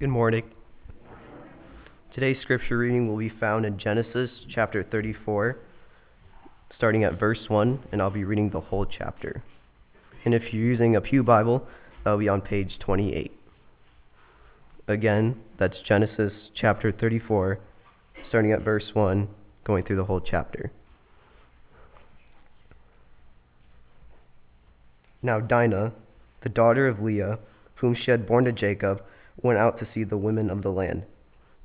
Good morning. Today's scripture reading will be found in Genesis chapter 34, starting at verse 1, and I'll be reading the whole chapter. And if you're using a Pew Bible, that'll be on page 28. Again, that's Genesis chapter 34, starting at verse 1, going through the whole chapter. Now Dinah, the daughter of Leah, whom she had born to Jacob, went out to see the women of the land.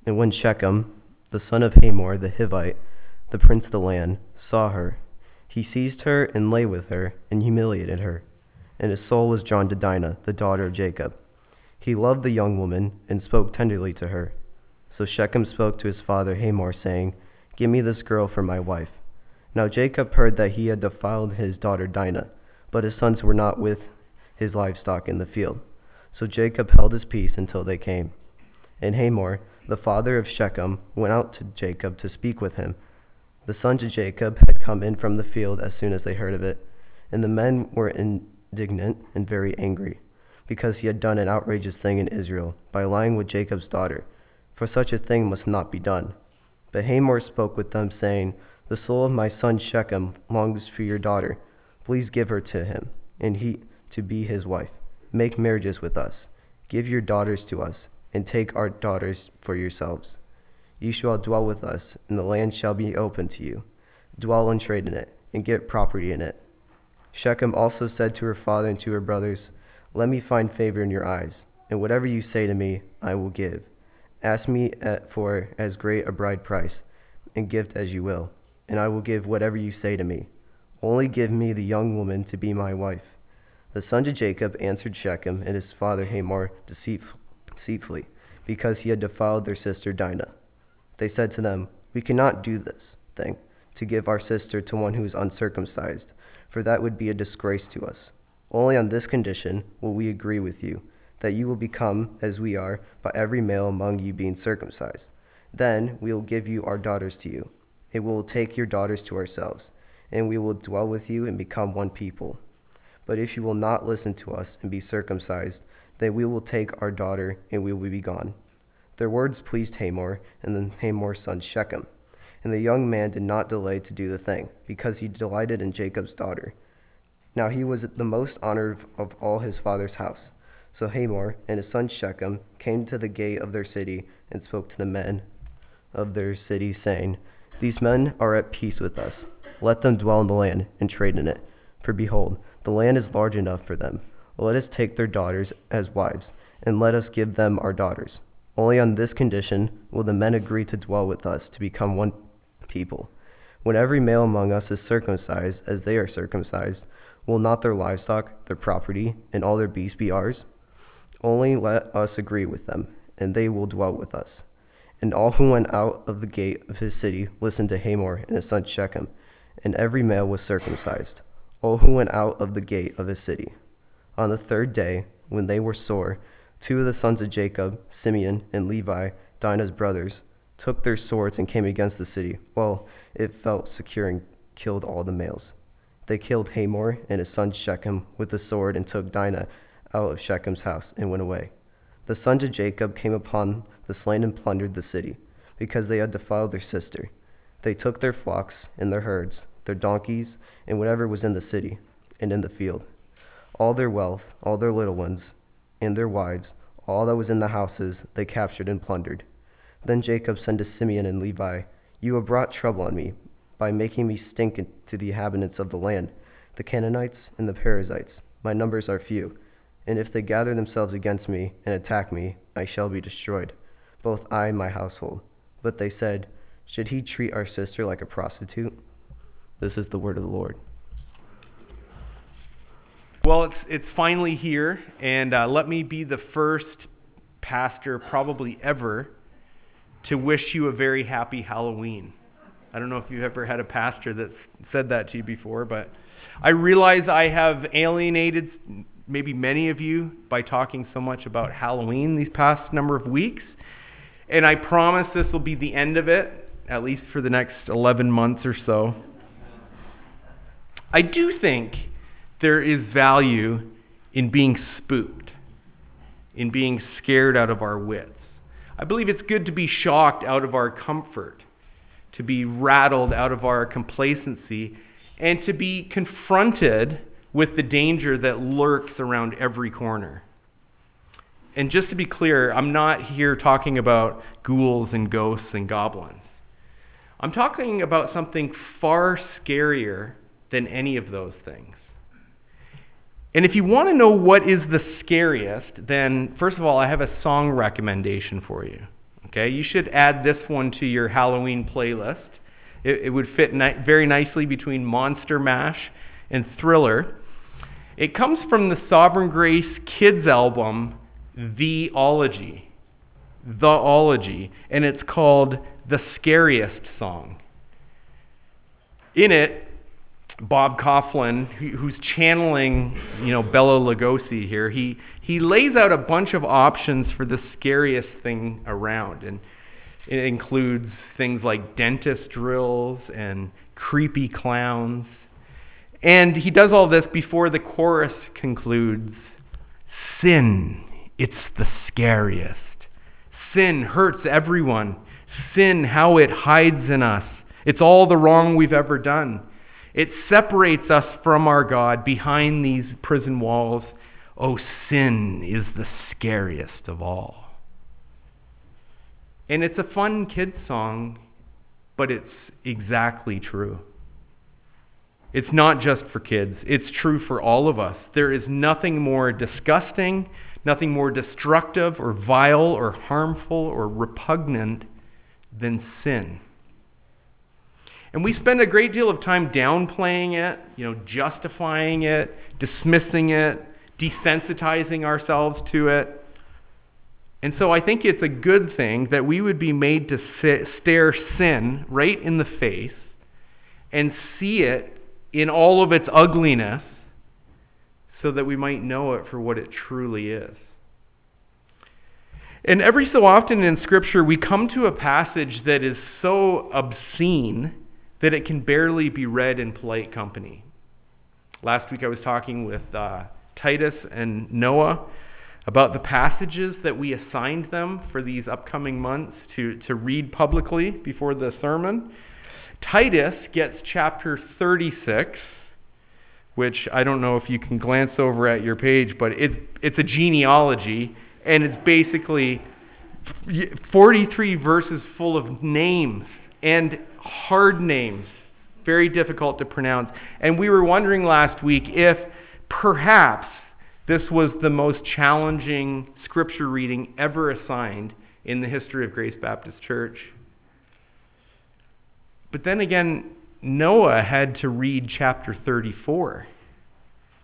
And when Shechem, the son of Hamor the Hivite, the prince of the land, saw her, he seized her and lay with her and humiliated her. And his soul was drawn to Dinah, the daughter of Jacob. He loved the young woman and spoke tenderly to her. So Shechem spoke to his father Hamor, saying, Give me this girl for my wife. Now Jacob heard that he had defiled his daughter Dinah, but his sons were not with his livestock in the field. So Jacob held his peace until they came. And Hamor, the father of Shechem, went out to Jacob to speak with him. The sons of Jacob had come in from the field as soon as they heard of it, and the men were indignant and very angry, because he had done an outrageous thing in Israel by lying with Jacob's daughter, for such a thing must not be done. But Hamor spoke with them, saying, The soul of my son Shechem longs for your daughter. Please give her to him, and he to be his wife. Make marriages with us. Give your daughters to us, and take our daughters for yourselves. You shall dwell with us, and the land shall be open to you. Dwell and trade in it, and get property in it. Shechem also said to her father and to her brothers, Let me find favor in your eyes, and whatever you say to me, I will give. Ask me uh, for as great a bride price and gift as you will, and I will give whatever you say to me. Only give me the young woman to be my wife. The sons of Jacob answered Shechem and his father Hamor deceitfully, because he had defiled their sister Dinah. They said to them, We cannot do this thing, to give our sister to one who is uncircumcised, for that would be a disgrace to us. Only on this condition will we agree with you, that you will become as we are, by every male among you being circumcised. Then we will give you our daughters to you, and we will take your daughters to ourselves, and we will dwell with you and become one people. But if you will not listen to us and be circumcised, then we will take our daughter and we will be gone. Their words pleased Hamor and then Hamor's son Shechem. And the young man did not delay to do the thing, because he delighted in Jacob's daughter. Now he was the most honored of all his father's house. So Hamor and his son Shechem came to the gate of their city and spoke to the men of their city, saying, These men are at peace with us. Let them dwell in the land and trade in it. For behold, the land is large enough for them. Let us take their daughters as wives, and let us give them our daughters. Only on this condition will the men agree to dwell with us to become one people. When every male among us is circumcised as they are circumcised, will not their livestock, their property, and all their beasts be ours? Only let us agree with them, and they will dwell with us. And all who went out of the gate of his city listened to Hamor and his son Shechem, and every male was circumcised who went out of the gate of his city. On the third day, when they were sore, two of the sons of Jacob, Simeon and Levi, Dinah's brothers, took their swords and came against the city. Well, it felt secure and killed all the males. They killed Hamor and his son Shechem with the sword and took Dinah out of Shechem's house and went away. The sons of Jacob came upon the slain and plundered the city, because they had defiled their sister. They took their flocks and their herds their donkeys, and whatever was in the city and in the field. All their wealth, all their little ones, and their wives, all that was in the houses, they captured and plundered. Then Jacob said to Simeon and Levi, You have brought trouble on me by making me stink to the inhabitants of the land, the Canaanites and the Perizzites. My numbers are few, and if they gather themselves against me and attack me, I shall be destroyed, both I and my household. But they said, Should he treat our sister like a prostitute? This is the word of the Lord. Well, it's, it's finally here, and uh, let me be the first pastor, probably ever, to wish you a very happy Halloween. I don't know if you've ever had a pastor that's said that to you before, but I realize I have alienated maybe many of you by talking so much about Halloween these past number of weeks. And I promise this will be the end of it, at least for the next 11 months or so. I do think there is value in being spooked, in being scared out of our wits. I believe it's good to be shocked out of our comfort, to be rattled out of our complacency, and to be confronted with the danger that lurks around every corner. And just to be clear, I'm not here talking about ghouls and ghosts and goblins. I'm talking about something far scarier than any of those things. And if you want to know what is the scariest, then first of all, I have a song recommendation for you. Okay, you should add this one to your Halloween playlist. It, it would fit ni- very nicely between Monster Mash and Thriller. It comes from the Sovereign Grace Kids album, The Ology. The Ology. And it's called The Scariest Song. In it, Bob Kauflin, who's channeling, you know, Bela Lugosi here, he, he lays out a bunch of options for the scariest thing around. And it includes things like dentist drills and creepy clowns. And he does all this before the chorus concludes Sin, it's the scariest. Sin hurts everyone. Sin, how it hides in us. It's all the wrong we've ever done. It separates us from our God behind these prison walls. Oh, sin is the scariest of all. And it's a fun kid song, but it's exactly true. It's not just for kids, it's true for all of us. There is nothing more disgusting, nothing more destructive or vile or harmful or repugnant than sin. And we spend a great deal of time downplaying it, you know, justifying it, dismissing it, desensitizing ourselves to it. And so I think it's a good thing that we would be made to sit, stare sin right in the face and see it in all of its ugliness so that we might know it for what it truly is. And every so often in Scripture, we come to a passage that is so obscene that it can barely be read in polite company. Last week I was talking with uh, Titus and Noah about the passages that we assigned them for these upcoming months to, to read publicly before the sermon. Titus gets chapter 36, which I don't know if you can glance over at your page, but it's, it's a genealogy, and it's basically 43 verses full of names and hard names, very difficult to pronounce. And we were wondering last week if perhaps this was the most challenging scripture reading ever assigned in the history of Grace Baptist Church. But then again, Noah had to read chapter 34,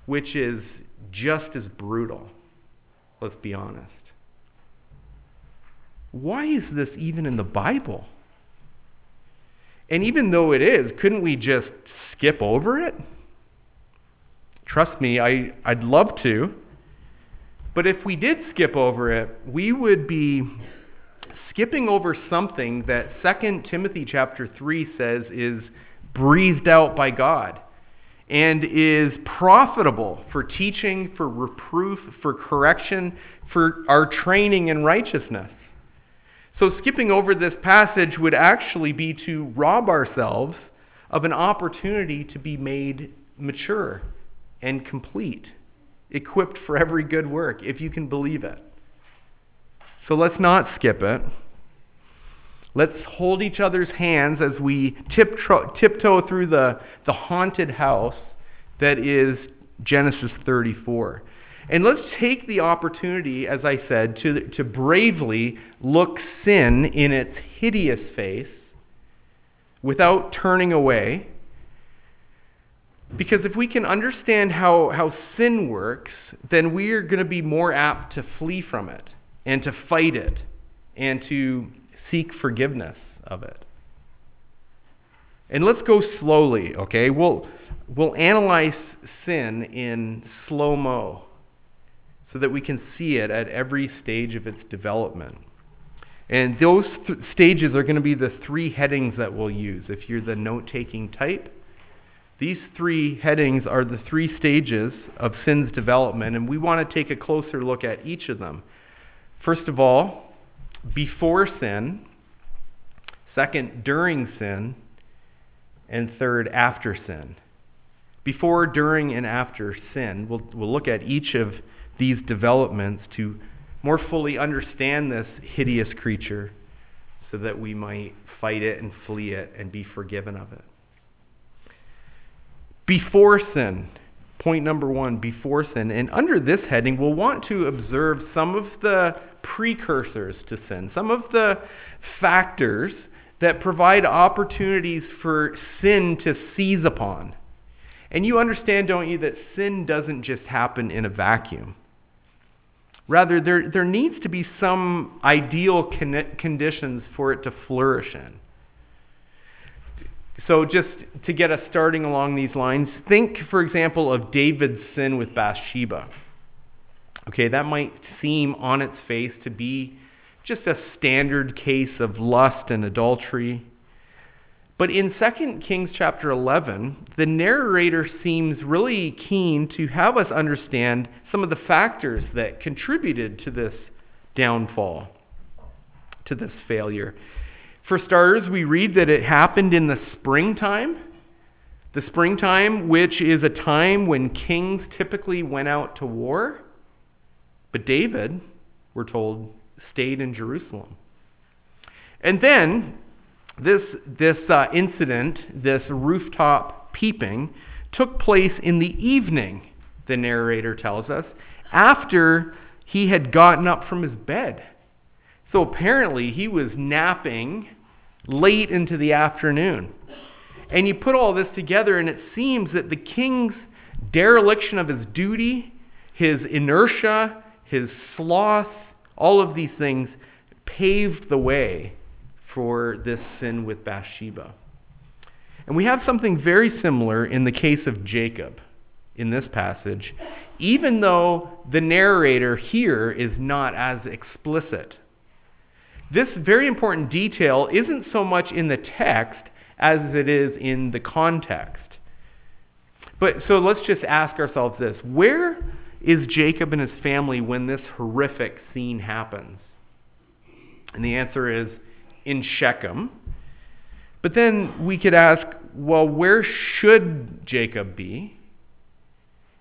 which is just as brutal. Let's be honest. Why is this even in the Bible? And even though it is, couldn't we just skip over it? Trust me, I, I'd love to. But if we did skip over it, we would be skipping over something that 2 Timothy chapter 3 says is breathed out by God and is profitable for teaching, for reproof, for correction, for our training in righteousness. So, skipping over this passage would actually be to rob ourselves of an opportunity to be made mature and complete, equipped for every good work, if you can believe it. So, let's not skip it. Let's hold each other's hands as we tiptoe through the, the haunted house that is Genesis 34. And let's take the opportunity, as I said, to, to bravely look sin in its hideous face without turning away. Because if we can understand how, how sin works, then we are going to be more apt to flee from it and to fight it and to seek forgiveness of it. And let's go slowly, okay? We'll, we'll analyze sin in slow mo so that we can see it at every stage of its development. And those th- stages are going to be the three headings that we'll use if you're the note taking type. These three headings are the three stages of sin's development, and we want to take a closer look at each of them. First of all, before sin, second, during sin, and third, after sin. Before, during, and after sin. We'll, we'll look at each of these developments to more fully understand this hideous creature so that we might fight it and flee it and be forgiven of it. Before sin, point number one, before sin. And under this heading, we'll want to observe some of the precursors to sin, some of the factors that provide opportunities for sin to seize upon. And you understand, don't you, that sin doesn't just happen in a vacuum. Rather, there, there needs to be some ideal con- conditions for it to flourish in. So, just to get us starting along these lines, think, for example, of David's sin with Bathsheba. Okay, that might seem on its face to be just a standard case of lust and adultery. But in 2 Kings chapter 11, the narrator seems really keen to have us understand some of the factors that contributed to this downfall, to this failure. For starters, we read that it happened in the springtime. The springtime, which is a time when kings typically went out to war. But David, we're told, stayed in Jerusalem. And then this, this uh, incident, this rooftop peeping, took place in the evening, the narrator tells us, after he had gotten up from his bed. So apparently he was napping late into the afternoon. And you put all this together, and it seems that the king's dereliction of his duty, his inertia, his sloth, all of these things paved the way for this sin with Bathsheba. And we have something very similar in the case of Jacob in this passage, even though the narrator here is not as explicit. This very important detail isn't so much in the text as it is in the context. But so let's just ask ourselves this where is Jacob and his family when this horrific scene happens? And the answer is in Shechem. But then we could ask, well, where should Jacob be?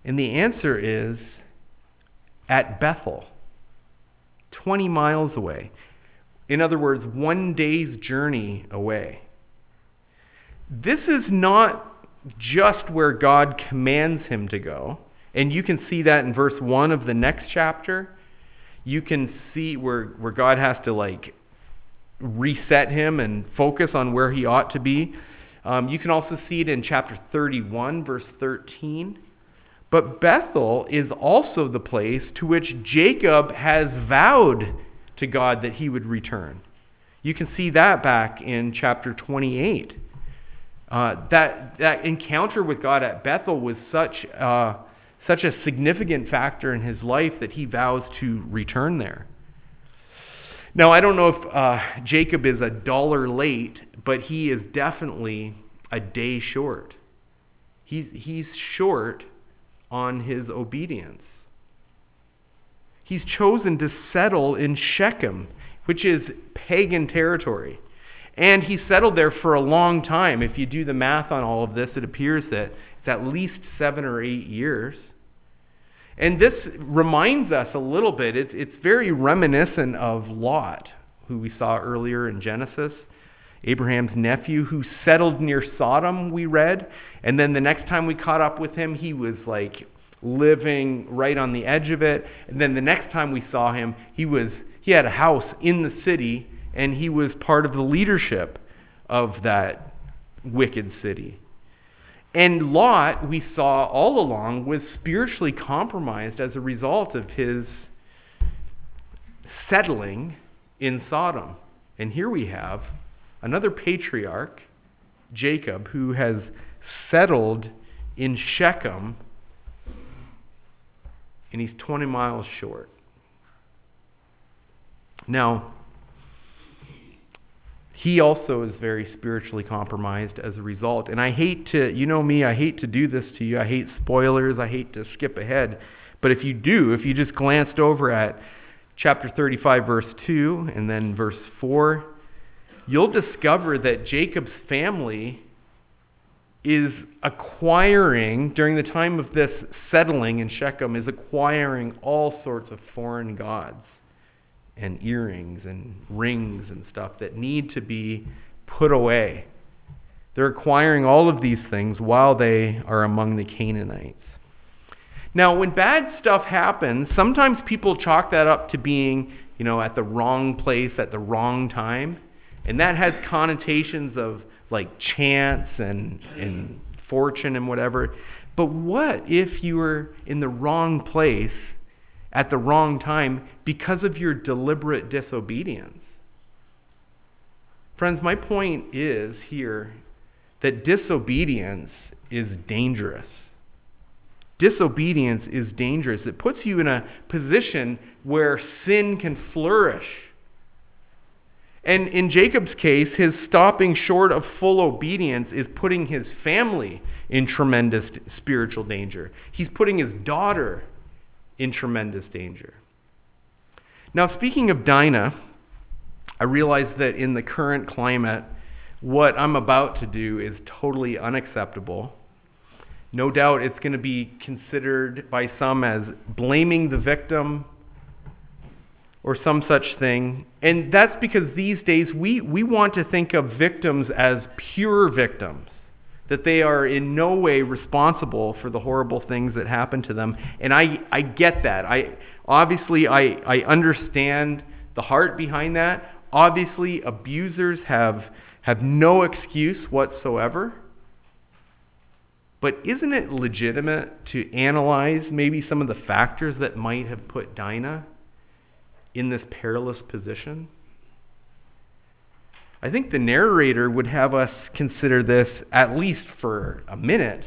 And the answer is at Bethel, 20 miles away. In other words, one day's journey away. This is not just where God commands him to go. And you can see that in verse 1 of the next chapter. You can see where, where God has to like reset him and focus on where he ought to be. Um, you can also see it in chapter 31, verse 13. But Bethel is also the place to which Jacob has vowed to God that he would return. You can see that back in chapter 28. Uh, that, that encounter with God at Bethel was such, uh, such a significant factor in his life that he vows to return there. Now, I don't know if uh, Jacob is a dollar late, but he is definitely a day short. He's, he's short on his obedience. He's chosen to settle in Shechem, which is pagan territory. And he settled there for a long time. If you do the math on all of this, it appears that it's at least seven or eight years. And this reminds us a little bit, it's, it's very reminiscent of Lot, who we saw earlier in Genesis. Abraham's nephew who settled near Sodom, we read. And then the next time we caught up with him, he was like living right on the edge of it. And then the next time we saw him, he was he had a house in the city and he was part of the leadership of that wicked city. And Lot, we saw all along, was spiritually compromised as a result of his settling in Sodom. And here we have another patriarch, Jacob, who has settled in Shechem, and he's 20 miles short. Now, he also is very spiritually compromised as a result. And I hate to, you know me, I hate to do this to you. I hate spoilers. I hate to skip ahead. But if you do, if you just glanced over at chapter 35, verse 2, and then verse 4, you'll discover that Jacob's family is acquiring, during the time of this settling in Shechem, is acquiring all sorts of foreign gods and earrings and rings and stuff that need to be put away. They're acquiring all of these things while they are among the Canaanites. Now, when bad stuff happens, sometimes people chalk that up to being, you know, at the wrong place at the wrong time. And that has connotations of like chance and, and fortune and whatever. But what if you were in the wrong place at the wrong time because of your deliberate disobedience? Friends, my point is here that disobedience is dangerous. Disobedience is dangerous. It puts you in a position where sin can flourish. And in Jacob's case, his stopping short of full obedience is putting his family in tremendous spiritual danger. He's putting his daughter in tremendous danger. Now, speaking of Dinah, I realize that in the current climate, what I'm about to do is totally unacceptable. No doubt it's going to be considered by some as blaming the victim or some such thing. And that's because these days we, we want to think of victims as pure victims, that they are in no way responsible for the horrible things that happen to them. And I, I get that. I, obviously, I, I understand the heart behind that. Obviously, abusers have, have no excuse whatsoever. But isn't it legitimate to analyze maybe some of the factors that might have put Dinah in this perilous position? I think the narrator would have us consider this at least for a minute.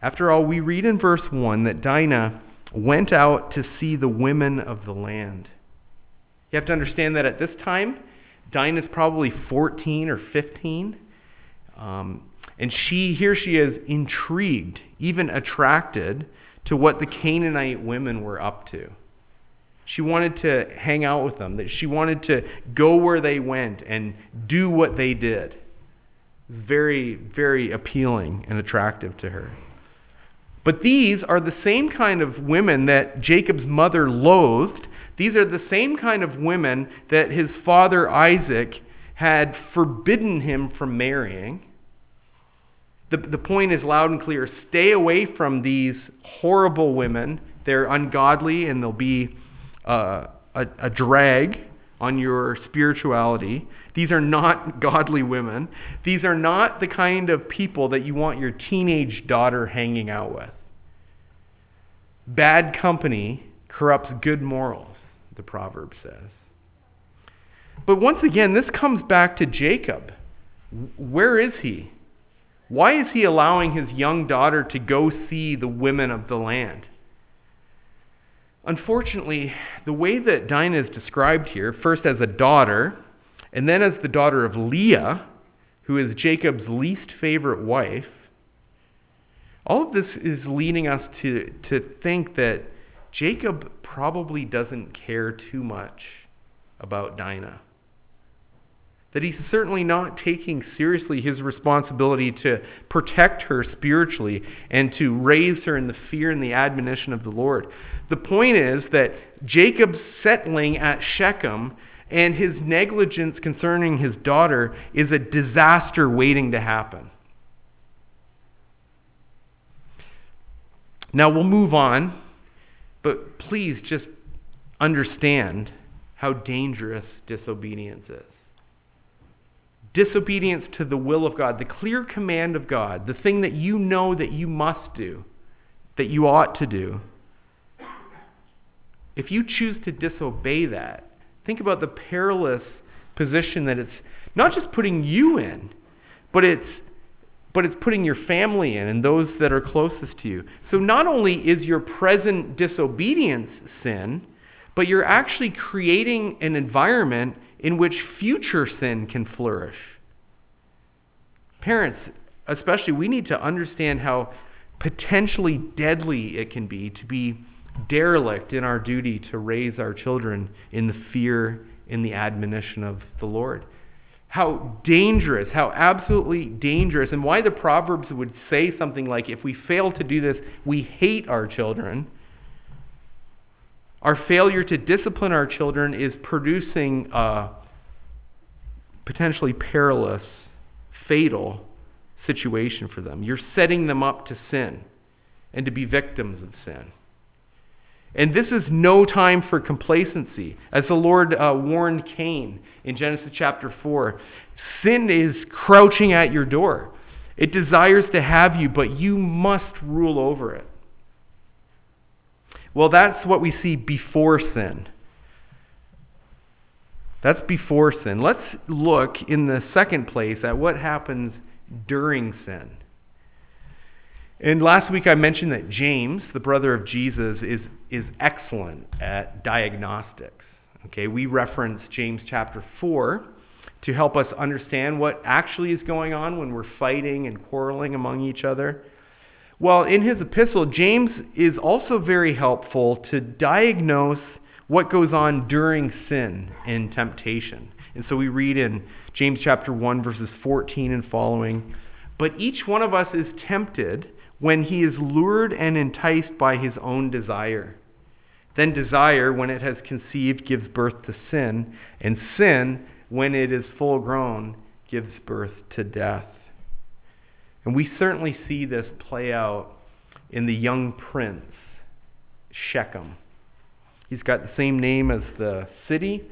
After all, we read in verse 1 that Dinah went out to see the women of the land. You have to understand that at this time, Dinah is probably 14 or 15. Um, and she, here she is, intrigued, even attracted to what the Canaanite women were up to. She wanted to hang out with them, that she wanted to go where they went and do what they did. Very, very appealing and attractive to her. But these are the same kind of women that Jacob's mother loathed. These are the same kind of women that his father Isaac had forbidden him from marrying. The, the point is loud and clear stay away from these horrible women. They're ungodly and they'll be a, a drag on your spirituality. These are not godly women. These are not the kind of people that you want your teenage daughter hanging out with. Bad company corrupts good morals, the proverb says. But once again, this comes back to Jacob. Where is he? Why is he allowing his young daughter to go see the women of the land? Unfortunately, the way that Dinah is described here, first as a daughter, and then as the daughter of Leah, who is Jacob's least favorite wife, all of this is leading us to, to think that Jacob probably doesn't care too much about Dinah that he's certainly not taking seriously his responsibility to protect her spiritually and to raise her in the fear and the admonition of the Lord. The point is that Jacob's settling at Shechem and his negligence concerning his daughter is a disaster waiting to happen. Now we'll move on, but please just understand how dangerous disobedience is disobedience to the will of God, the clear command of God, the thing that you know that you must do, that you ought to do, if you choose to disobey that, think about the perilous position that it's not just putting you in, but it's but it's putting your family in and those that are closest to you. So not only is your present disobedience sin, but you're actually creating an environment in which future sin can flourish. Parents, especially, we need to understand how potentially deadly it can be to be derelict in our duty to raise our children in the fear, in the admonition of the Lord. How dangerous, how absolutely dangerous, and why the Proverbs would say something like, if we fail to do this, we hate our children. Our failure to discipline our children is producing a potentially perilous, fatal situation for them. You're setting them up to sin and to be victims of sin. And this is no time for complacency. As the Lord uh, warned Cain in Genesis chapter 4, sin is crouching at your door. It desires to have you, but you must rule over it. Well, that's what we see before sin. That's before sin. Let's look in the second place at what happens during sin. And last week I mentioned that James, the brother of Jesus, is, is excellent at diagnostics. Okay, we reference James chapter 4 to help us understand what actually is going on when we're fighting and quarreling among each other. Well, in his epistle, James is also very helpful to diagnose what goes on during sin and temptation. And so we read in James chapter 1, verses 14 and following But each one of us is tempted when he is lured and enticed by his own desire. Then desire, when it has conceived, gives birth to sin, and sin, when it is full grown, gives birth to death. And we certainly see this play out in the young prince, Shechem. He's got the same name as the city.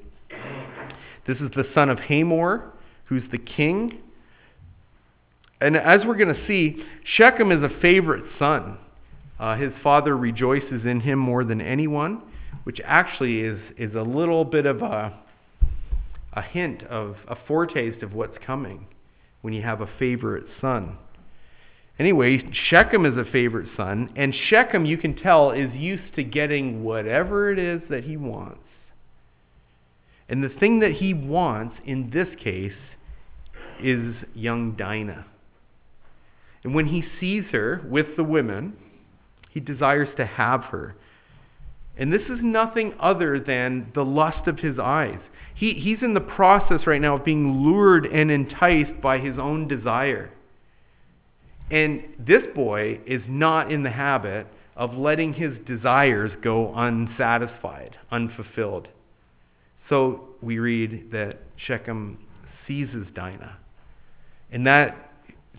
This is the son of Hamor, who's the king. And as we're going to see, Shechem is a favorite son. Uh, his father rejoices in him more than anyone, which actually is, is a little bit of a, a hint of a foretaste of what's coming when you have a favorite son. Anyway, Shechem is a favorite son, and Shechem, you can tell, is used to getting whatever it is that he wants. And the thing that he wants in this case is young Dinah. And when he sees her with the women, he desires to have her. And this is nothing other than the lust of his eyes. He, he's in the process right now of being lured and enticed by his own desire. And this boy is not in the habit of letting his desires go unsatisfied, unfulfilled. So we read that Shechem seizes Dinah. And that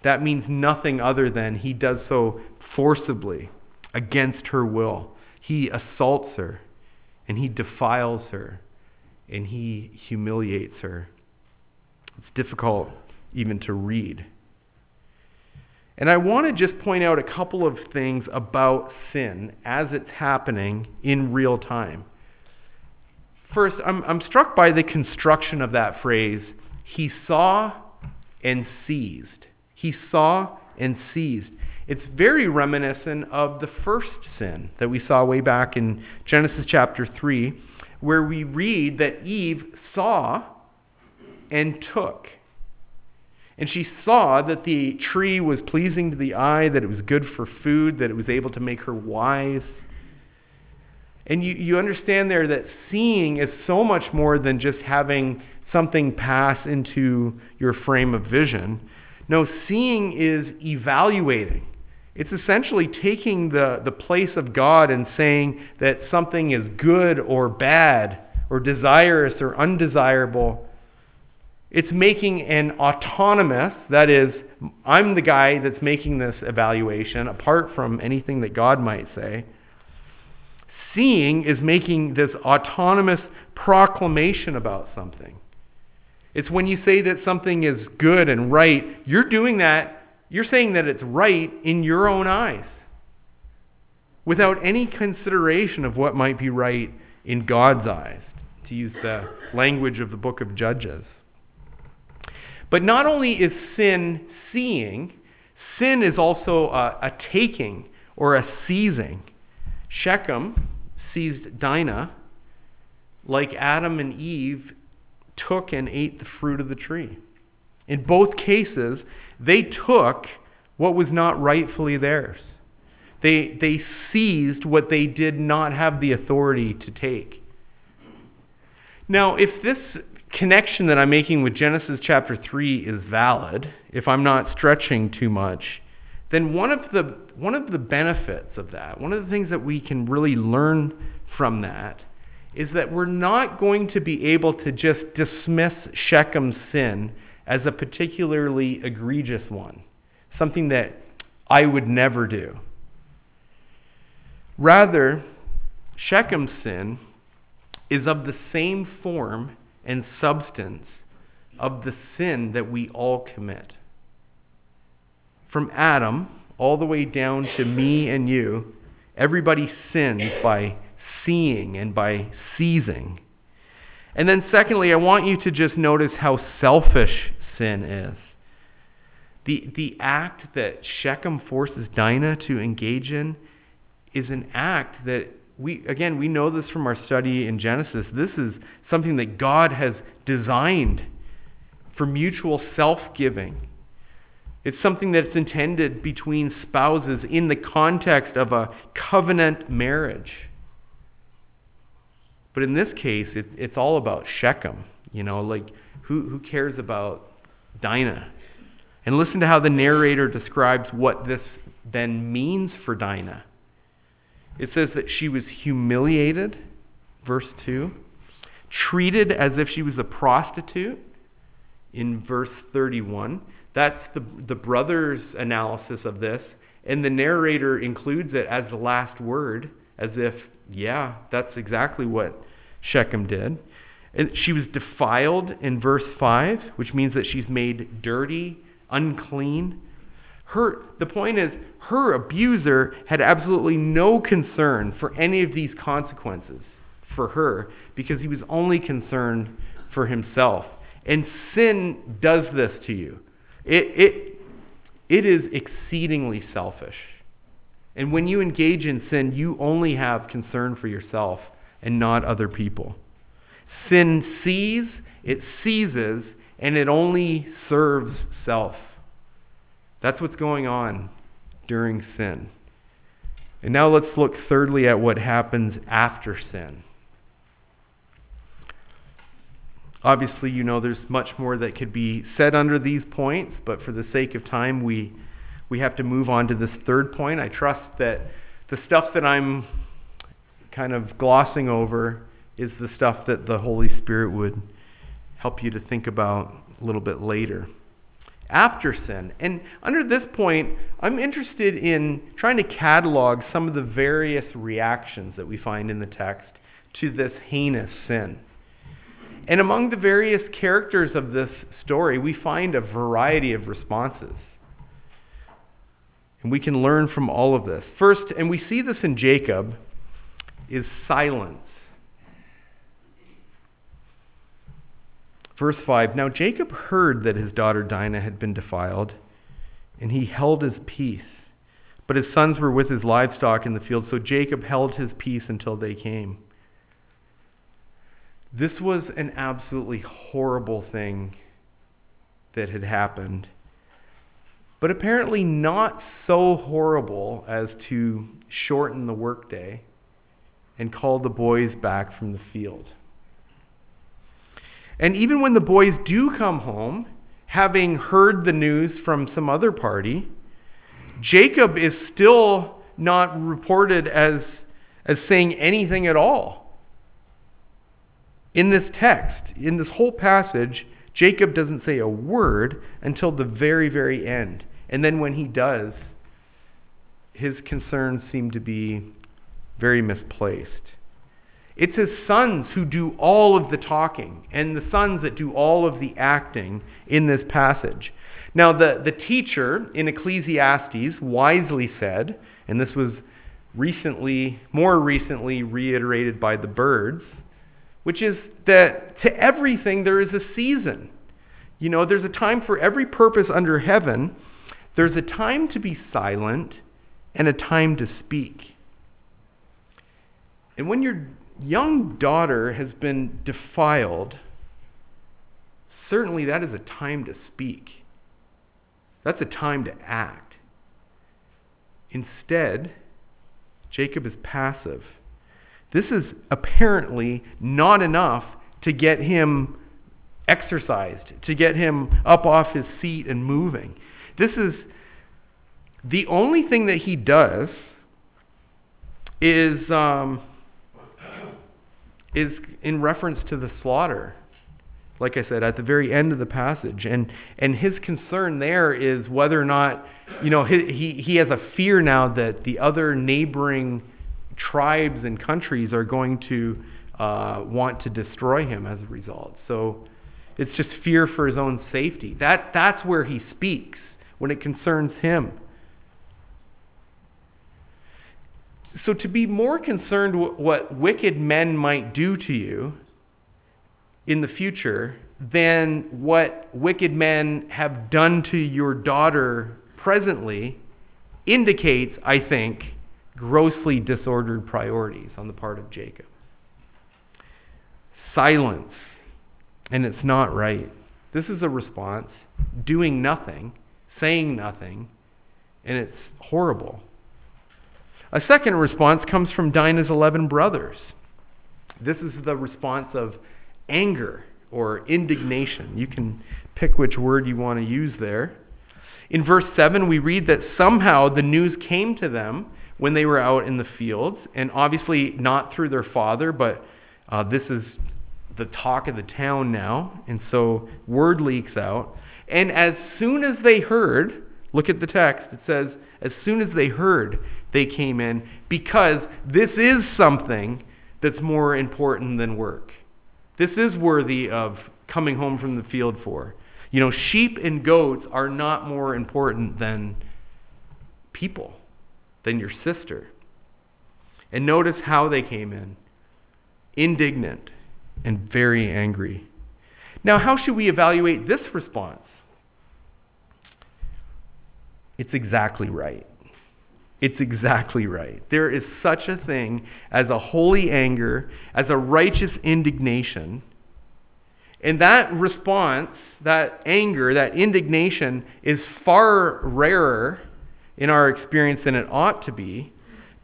that means nothing other than he does so forcibly against her will. He assaults her and he defiles her and he humiliates her. It's difficult even to read. And I want to just point out a couple of things about sin as it's happening in real time. First, I'm, I'm struck by the construction of that phrase, he saw and seized. He saw and seized. It's very reminiscent of the first sin that we saw way back in Genesis chapter 3, where we read that Eve saw and took. And she saw that the tree was pleasing to the eye, that it was good for food, that it was able to make her wise. And you, you understand there that seeing is so much more than just having something pass into your frame of vision. No, seeing is evaluating. It's essentially taking the, the place of God and saying that something is good or bad or desirous or undesirable. It's making an autonomous, that is, I'm the guy that's making this evaluation apart from anything that God might say. Seeing is making this autonomous proclamation about something. It's when you say that something is good and right, you're doing that, you're saying that it's right in your own eyes without any consideration of what might be right in God's eyes, to use the language of the book of Judges. But not only is sin seeing, sin is also a, a taking or a seizing. Shechem seized Dinah like Adam and Eve took and ate the fruit of the tree. In both cases, they took what was not rightfully theirs. They, they seized what they did not have the authority to take. Now, if this connection that I'm making with Genesis chapter 3 is valid, if I'm not stretching too much, then one of the one of the benefits of that, one of the things that we can really learn from that is that we're not going to be able to just dismiss Shechem's sin as a particularly egregious one, something that I would never do. Rather, Shechem's sin is of the same form and substance of the sin that we all commit. From Adam all the way down to me and you, everybody sins by seeing and by seizing. And then, secondly, I want you to just notice how selfish sin is. The, the act that Shechem forces Dinah to engage in is an act that we, again, we know this from our study in Genesis. This is something that God has designed for mutual self giving. It's something that's intended between spouses in the context of a covenant marriage. But in this case, it, it's all about Shechem. You know, like who, who cares about Dinah? And listen to how the narrator describes what this then means for Dinah. It says that she was humiliated, verse 2, treated as if she was a prostitute, in verse 31. That's the, the brother's analysis of this. And the narrator includes it as the last word, as if, yeah, that's exactly what Shechem did. And she was defiled in verse 5, which means that she's made dirty, unclean. Her, the point is, her abuser had absolutely no concern for any of these consequences for her because he was only concerned for himself. And sin does this to you. It, it, it is exceedingly selfish. And when you engage in sin, you only have concern for yourself and not other people. Sin sees, it seizes, and it only serves self. That's what's going on during sin. And now let's look thirdly at what happens after sin. Obviously, you know there's much more that could be said under these points, but for the sake of time, we, we have to move on to this third point. I trust that the stuff that I'm kind of glossing over is the stuff that the Holy Spirit would help you to think about a little bit later. After sin. And under this point, I'm interested in trying to catalog some of the various reactions that we find in the text to this heinous sin. And among the various characters of this story, we find a variety of responses. And we can learn from all of this. First, and we see this in Jacob, is silence. Verse 5 Now Jacob heard that his daughter Dinah had been defiled, and he held his peace. But his sons were with his livestock in the field, so Jacob held his peace until they came. This was an absolutely horrible thing that had happened, but apparently not so horrible as to shorten the workday and call the boys back from the field. And even when the boys do come home, having heard the news from some other party, Jacob is still not reported as, as saying anything at all in this text, in this whole passage, Jacob doesn't say a word until the very, very end. And then when he does, his concerns seem to be very misplaced. It's his sons who do all of the talking and the sons that do all of the acting in this passage. Now, the, the teacher in Ecclesiastes wisely said, and this was recently, more recently reiterated by the Byrds, which is that to everything there is a season. You know, there's a time for every purpose under heaven. There's a time to be silent and a time to speak. And when your young daughter has been defiled, certainly that is a time to speak. That's a time to act. Instead, Jacob is passive. This is apparently not enough to get him exercised, to get him up off his seat and moving. This is the only thing that he does is um, is in reference to the slaughter. Like I said, at the very end of the passage, and and his concern there is whether or not, you know, he he, he has a fear now that the other neighboring tribes and countries are going to uh, want to destroy him as a result. So it's just fear for his own safety. That that's where he speaks when it concerns him. So, to be more concerned what wicked men might do to you in the future than what wicked men have done to your daughter presently indicates, I think, grossly disordered priorities on the part of Jacob. Silence, and it's not right. This is a response, doing nothing, saying nothing, and it's horrible. A second response comes from Dinah's 11 brothers. This is the response of anger or indignation. You can pick which word you want to use there. In verse 7, we read that somehow the news came to them when they were out in the fields, and obviously not through their father, but uh, this is the talk of the town now, and so word leaks out. And as soon as they heard, look at the text, it says, as soon as they heard, they came in because this is something that's more important than work. This is worthy of coming home from the field for. You know, sheep and goats are not more important than people, than your sister. And notice how they came in indignant and very angry. Now, how should we evaluate this response? It's exactly right. It's exactly right. There is such a thing as a holy anger, as a righteous indignation. And that response, that anger, that indignation is far rarer in our experience than it ought to be.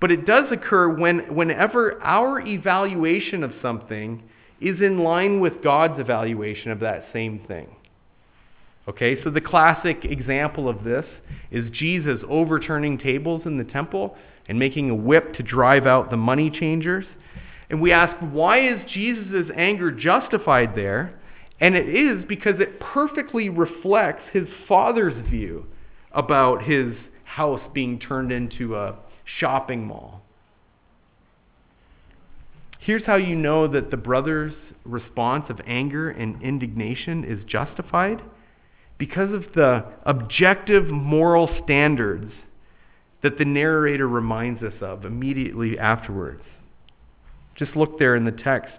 But it does occur when, whenever our evaluation of something is in line with God's evaluation of that same thing. Okay, so the classic example of this is Jesus overturning tables in the temple and making a whip to drive out the money changers. And we ask, why is Jesus' anger justified there? And it is because it perfectly reflects his father's view about his house being turned into a shopping mall. Here's how you know that the brother's response of anger and indignation is justified because of the objective moral standards that the narrator reminds us of immediately afterwards. Just look there in the text.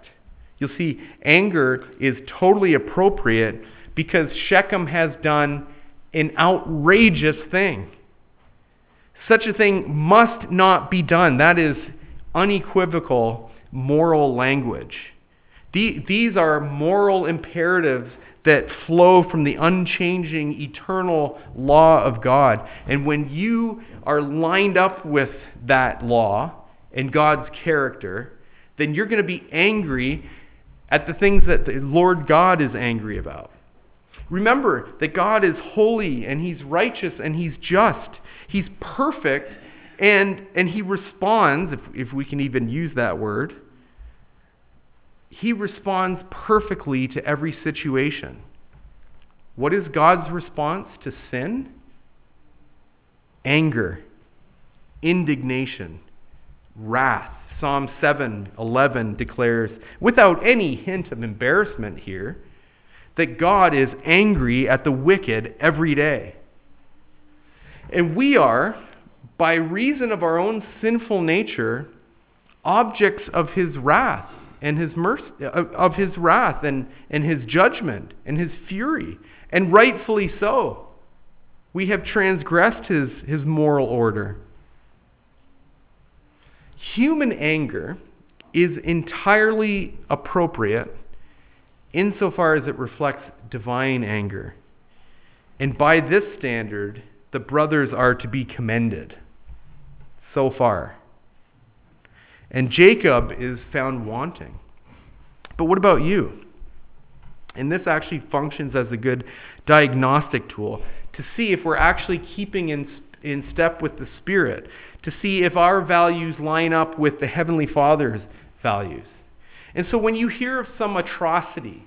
You'll see anger is totally appropriate because Shechem has done an outrageous thing. Such a thing must not be done. That is unequivocal moral language. These are moral imperatives that flow from the unchanging, eternal law of God. And when you are lined up with that law and God's character, then you're going to be angry at the things that the Lord God is angry about. Remember that God is holy and He's righteous and He's just. He's perfect and, and He responds, if, if we can even use that word, he responds perfectly to every situation. What is God's response to sin? Anger, indignation, wrath. Psalm 7 11 declares, without any hint of embarrassment here, that God is angry at the wicked every day. And we are, by reason of our own sinful nature, objects of his wrath and his mercy, uh, of his wrath and, and his judgment and his fury, and rightfully so. We have transgressed his, his moral order. Human anger is entirely appropriate insofar as it reflects divine anger. And by this standard, the brothers are to be commended. So far. And Jacob is found wanting. But what about you? And this actually functions as a good diagnostic tool to see if we're actually keeping in, in step with the Spirit, to see if our values line up with the Heavenly Father's values. And so when you hear of some atrocity,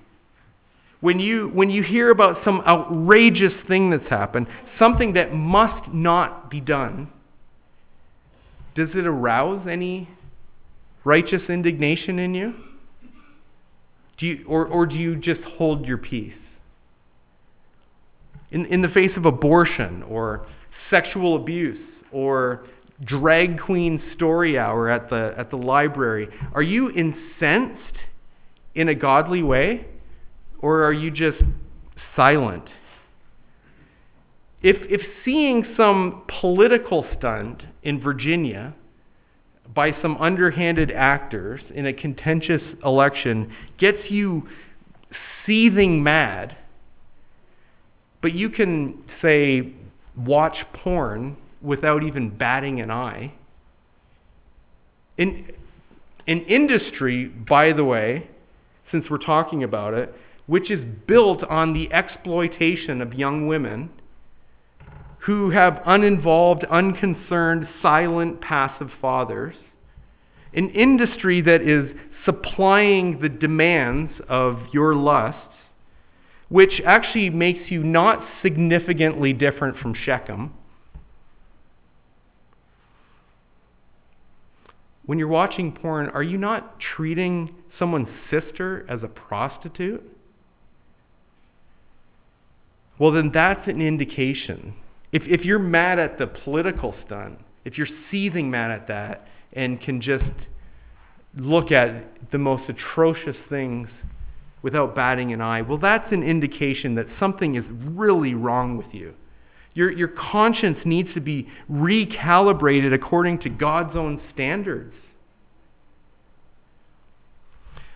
when you, when you hear about some outrageous thing that's happened, something that must not be done, does it arouse any righteous indignation in you? Do you or, or do you just hold your peace? In, in the face of abortion or sexual abuse or drag queen story hour at the, at the library, are you incensed in a godly way or are you just silent? If, if seeing some political stunt in Virginia by some underhanded actors in a contentious election gets you seething mad, but you can say, watch porn without even batting an eye. In, in industry, by the way, since we're talking about it, which is built on the exploitation of young women who have uninvolved, unconcerned, silent, passive fathers. An industry that is supplying the demands of your lusts, which actually makes you not significantly different from Shechem. When you're watching porn, are you not treating someone's sister as a prostitute? Well, then that's an indication if, if you're mad at the political stunt, if you're seething mad at that and can just look at the most atrocious things without batting an eye, well, that's an indication that something is really wrong with you. Your, your conscience needs to be recalibrated according to God's own standards.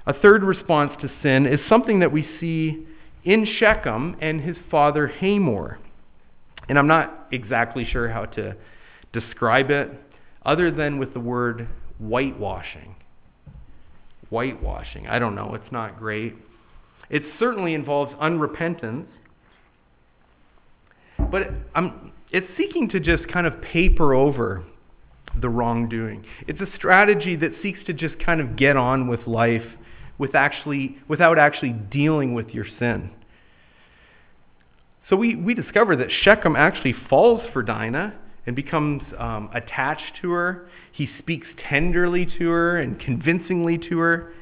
A third response to sin is something that we see in Shechem and his father Hamor. And I'm not exactly sure how to describe it other than with the word whitewashing. Whitewashing. I don't know. It's not great. It certainly involves unrepentance. But I'm, it's seeking to just kind of paper over the wrongdoing. It's a strategy that seeks to just kind of get on with life with actually, without actually dealing with your sin. So we, we discover that Shechem actually falls for Dinah and becomes um, attached to her. He speaks tenderly to her and convincingly to her.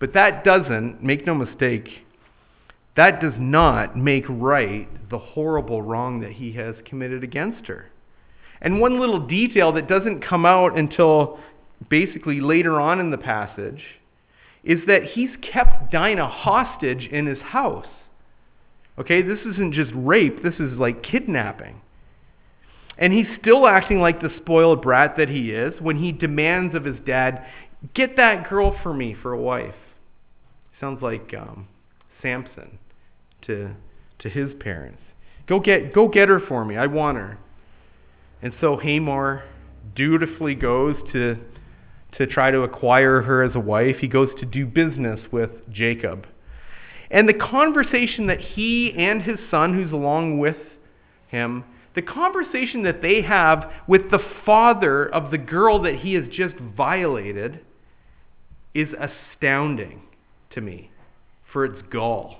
But that doesn't, make no mistake, that does not make right the horrible wrong that he has committed against her. And one little detail that doesn't come out until basically later on in the passage is that he's kept Dinah hostage in his house. Okay, this isn't just rape, this is like kidnapping. And he's still acting like the spoiled brat that he is when he demands of his dad, Get that girl for me for a wife. Sounds like um, Samson to, to his parents. Go get, go get her for me. I want her. And so Hamor dutifully goes to, to try to acquire her as a wife. He goes to do business with Jacob. And the conversation that he and his son, who's along with him, the conversation that they have with the father of the girl that he has just violated is astounding to me for its gall.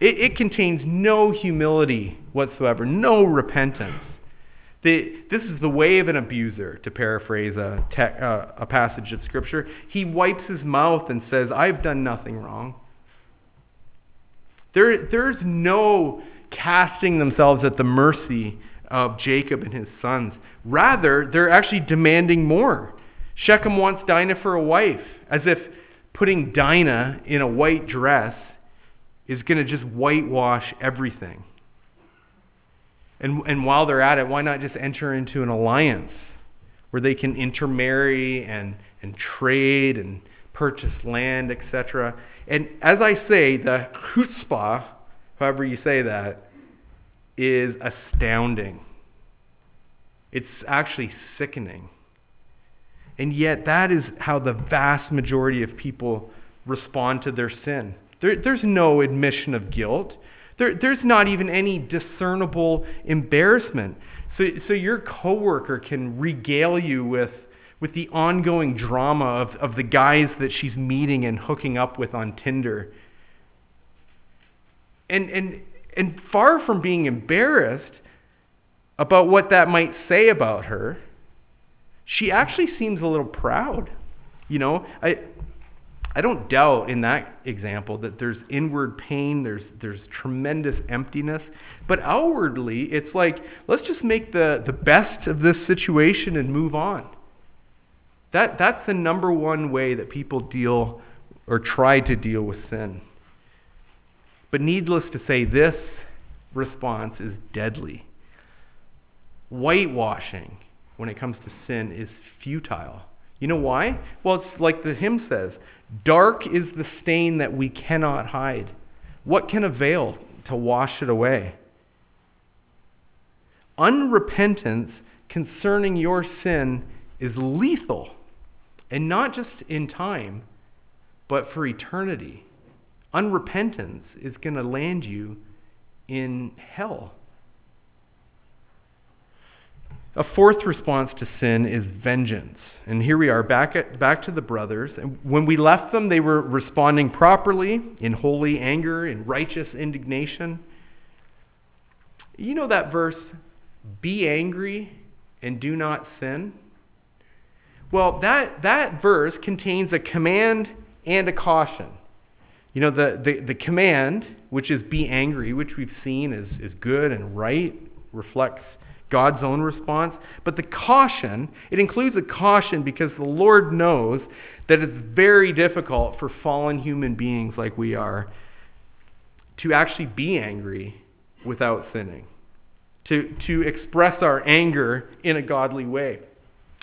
It, it contains no humility whatsoever, no repentance. The, this is the way of an abuser, to paraphrase a, te- uh, a passage of Scripture. He wipes his mouth and says, I've done nothing wrong. There, there's no casting themselves at the mercy of Jacob and his sons. Rather, they're actually demanding more. Shechem wants Dinah for a wife, as if putting Dinah in a white dress is going to just whitewash everything. And, and while they're at it, why not just enter into an alliance where they can intermarry and, and trade and purchase land, etc.? And as I say, the chutzpah, however you say that, is astounding. It's actually sickening. And yet, that is how the vast majority of people respond to their sin. There, there's no admission of guilt. There, there's not even any discernible embarrassment. So, so your coworker can regale you with, with the ongoing drama of, of the guys that she's meeting and hooking up with on Tinder. And, and, and far from being embarrassed about what that might say about her, she actually seems a little proud. You know, I, I don't doubt in that example that there's inward pain, there's, there's tremendous emptiness, but outwardly, it's like, let's just make the, the best of this situation and move on. That, that's the number one way that people deal or try to deal with sin. But needless to say, this response is deadly. Whitewashing when it comes to sin is futile. You know why? Well, it's like the hymn says Dark is the stain that we cannot hide. What can avail to wash it away? Unrepentance concerning your sin is lethal, and not just in time, but for eternity. Unrepentance is going to land you in hell. A fourth response to sin is vengeance. And here we are back, at, back to the brothers. And when we left them, they were responding properly in holy anger, in righteous indignation. You know that verse, be angry and do not sin? Well, that, that verse contains a command and a caution. You know, the, the, the command, which is be angry, which we've seen is, is good and right, reflects God's own response. But the caution, it includes a caution because the Lord knows that it's very difficult for fallen human beings like we are to actually be angry without sinning, to, to express our anger in a godly way.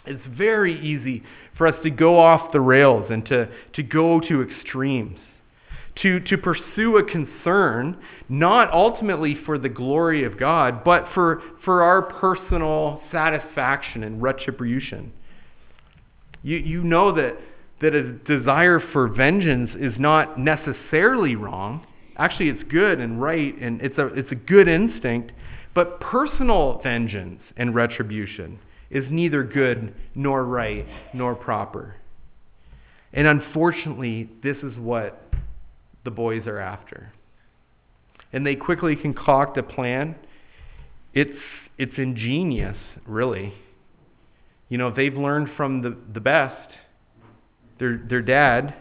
It's very easy for us to go off the rails and to, to go to extremes to, to pursue a concern, not ultimately for the glory of God, but for, for our personal satisfaction and retribution. You, you know that, that a desire for vengeance is not necessarily wrong. Actually, it's good and right, and it's a, it's a good instinct. But personal vengeance and retribution is neither good nor right nor proper. And unfortunately, this is what the boys are after. And they quickly concoct a plan. It's, it's ingenious, really. You know, they've learned from the, the best. Their, their dad,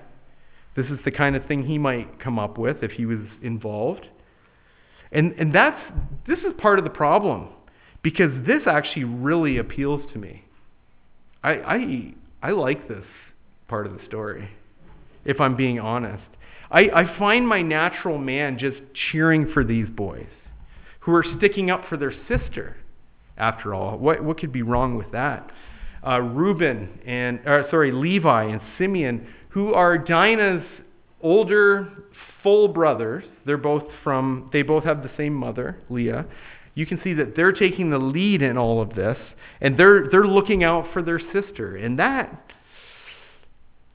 this is the kind of thing he might come up with if he was involved. And, and that's, this is part of the problem because this actually really appeals to me. I, I, I like this part of the story, if I'm being honest. I, I find my natural man just cheering for these boys who are sticking up for their sister, after all. What, what could be wrong with that? Uh, Reuben and, or, sorry, Levi and Simeon, who are Dinah's older full brothers. They're both from, they both have the same mother, Leah. You can see that they're taking the lead in all of this, and they're, they're looking out for their sister. And that,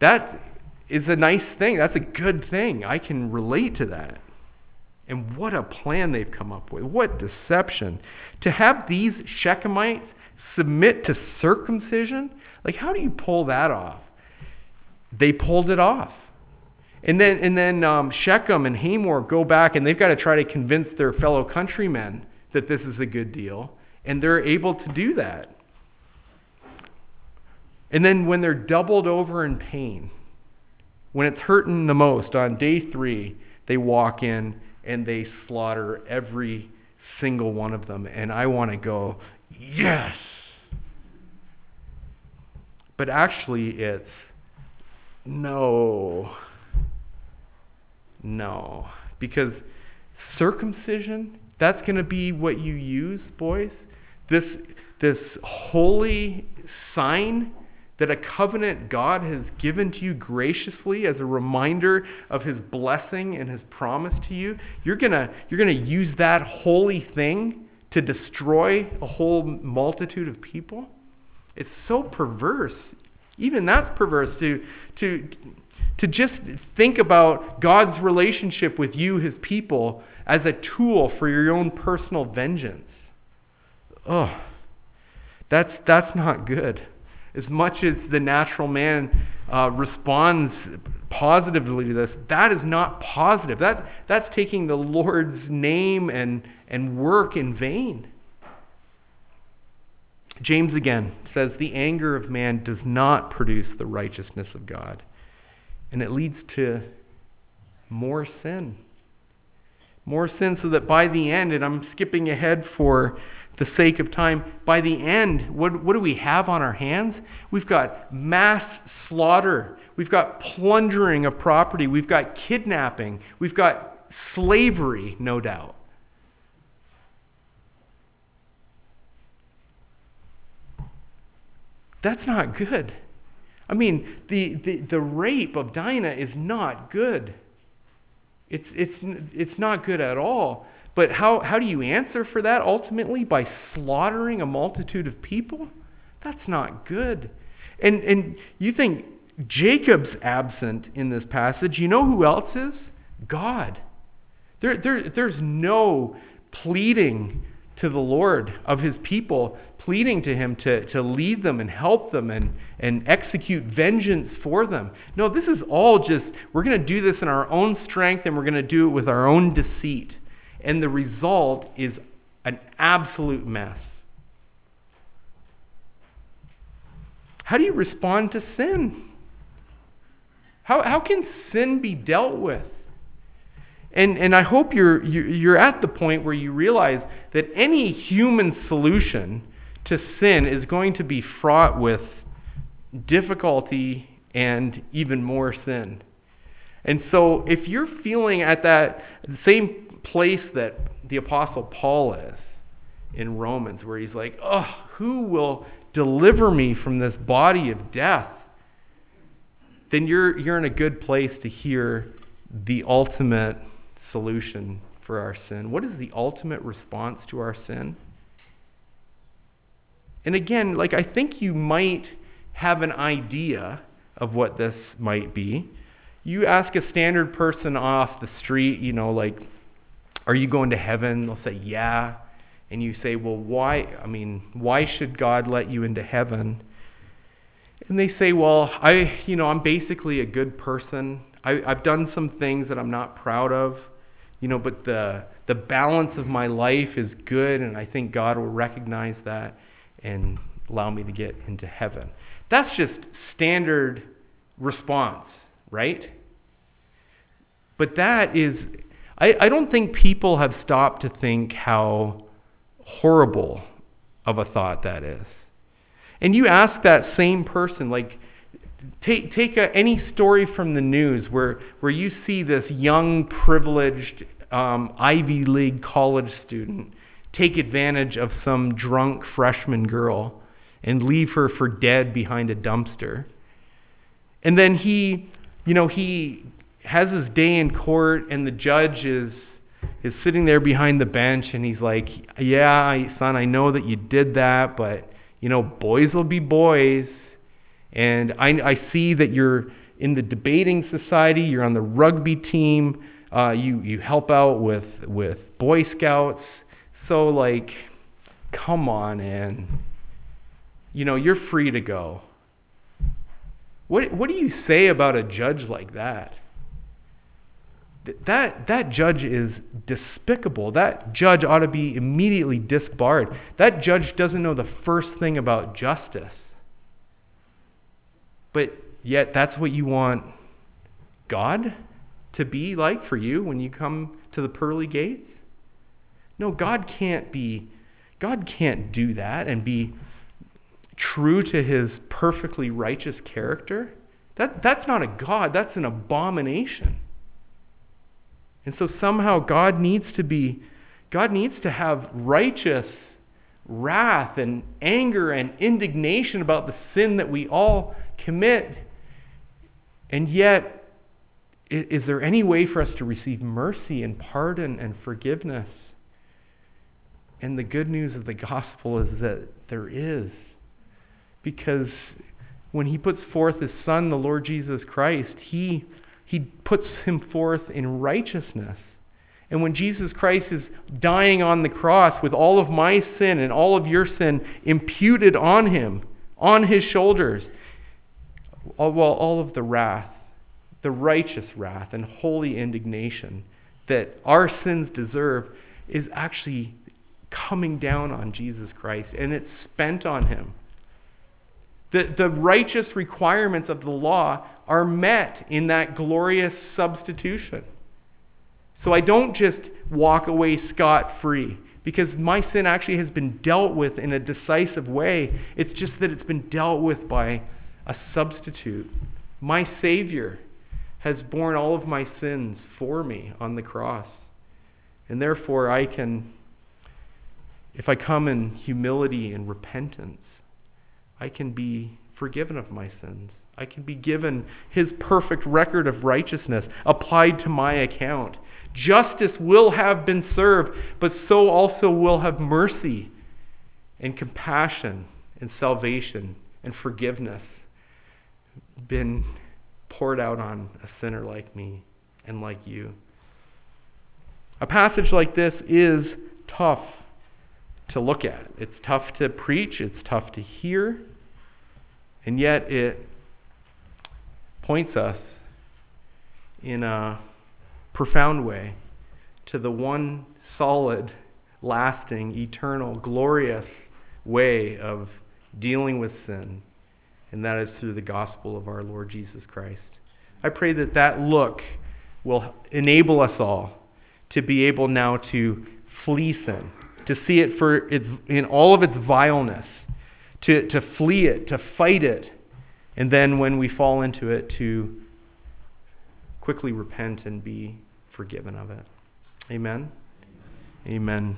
that is a nice thing. That's a good thing. I can relate to that. And what a plan they've come up with. What deception. To have these Shechemites submit to circumcision, like how do you pull that off? They pulled it off. And then, and then um, Shechem and Hamor go back and they've got to try to convince their fellow countrymen that this is a good deal. And they're able to do that. And then when they're doubled over in pain, when it's hurting the most, on day three, they walk in and they slaughter every single one of them. And I want to go, yes. But actually, it's no. No. Because circumcision, that's going to be what you use, boys. This, this holy sign that a covenant God has given to you graciously as a reminder of his blessing and his promise to you, you're going to you're going to use that holy thing to destroy a whole multitude of people? It's so perverse. Even that's perverse to, to, to just think about God's relationship with you, his people, as a tool for your own personal vengeance. Oh, that's, that's not good. As much as the natural man uh, responds positively to this, that is not positive. That, that's taking the Lord's name and, and work in vain. James again says the anger of man does not produce the righteousness of God, and it leads to more sin. More sin, so that by the end, and I'm skipping ahead for the sake of time, by the end, what, what do we have on our hands? We've got mass slaughter, we've got plundering of property, we've got kidnapping, we've got slavery, no doubt. That's not good. I mean, the, the, the rape of Dinah is not good. It's, it's, it's not good at all. But how, how do you answer for that ultimately? By slaughtering a multitude of people? That's not good. And, and you think Jacob's absent in this passage. You know who else is? God. There, there, there's no pleading to the Lord of his people, pleading to him to, to lead them and help them and, and execute vengeance for them. No, this is all just, we're going to do this in our own strength and we're going to do it with our own deceit. And the result is an absolute mess. How do you respond to sin? How, how can sin be dealt with? And, and I hope you're, you're at the point where you realize that any human solution to sin is going to be fraught with difficulty and even more sin. And so, if you're feeling at that same place that the Apostle Paul is in Romans, where he's like, oh, who will deliver me from this body of death? Then you're, you're in a good place to hear the ultimate solution for our sin? What is the ultimate response to our sin? And again, like I think you might have an idea of what this might be. You ask a standard person off the street, you know, like, are you going to heaven? They'll say, yeah. And you say, well, why? I mean, why should God let you into heaven? And they say, well, I, you know, I'm basically a good person. I, I've done some things that I'm not proud of you know, but the, the balance of my life is good, and I think God will recognize that and allow me to get into heaven. That's just standard response, right? But that is, I, I don't think people have stopped to think how horrible of a thought that is. And you ask that same person, like, take, take a, any story from the news where, where you see this young, privileged um, Ivy League college student take advantage of some drunk freshman girl and leave her for dead behind a dumpster. And then he, you know, he has his day in court, and the judge is is sitting there behind the bench, and he's like, "Yeah, son, I know that you did that, but you know, boys will be boys, and I, I see that you're in the debating society, you're on the rugby team, Uh, you you help out with with Boy Scouts. So like, come on in. You know, you're free to go. What what do you say about a judge like that? That, that judge is despicable. That judge ought to be immediately disbarred. That judge doesn't know the first thing about justice. But yet, that's what you want God to be like for you when you come to the pearly gates? No, God can't be, God can't do that and be true to his perfectly righteous character. That, that's not a God, that's an abomination. And so somehow God needs to be, God needs to have righteous wrath and anger and indignation about the sin that we all commit. And yet, is there any way for us to receive mercy and pardon and forgiveness? And the good news of the gospel is that there is. Because when he puts forth his son, the Lord Jesus Christ, he, he puts him forth in righteousness. And when Jesus Christ is dying on the cross with all of my sin and all of your sin imputed on him, on his shoulders, all, well, all of the wrath, the righteous wrath and holy indignation that our sins deserve is actually coming down on Jesus Christ, and it's spent on him. The, the righteous requirements of the law are met in that glorious substitution. So I don't just walk away scot free because my sin actually has been dealt with in a decisive way. It's just that it's been dealt with by a substitute. My Savior has borne all of my sins for me on the cross. And therefore, I can, if I come in humility and repentance, I can be forgiven of my sins. I can be given his perfect record of righteousness applied to my account. Justice will have been served, but so also will have mercy and compassion and salvation and forgiveness been poured out on a sinner like me and like you. A passage like this is tough to look at. It's tough to preach, it's tough to hear, and yet it points us in a profound way to the one solid, lasting, eternal, glorious way of dealing with sin, and that is through the gospel of our Lord Jesus Christ. I pray that that look will enable us all to be able now to flee sin, to see it for its, in all of its vileness, to, to flee it, to fight it, and then when we fall into it, to quickly repent and be forgiven of it. Amen. Amen.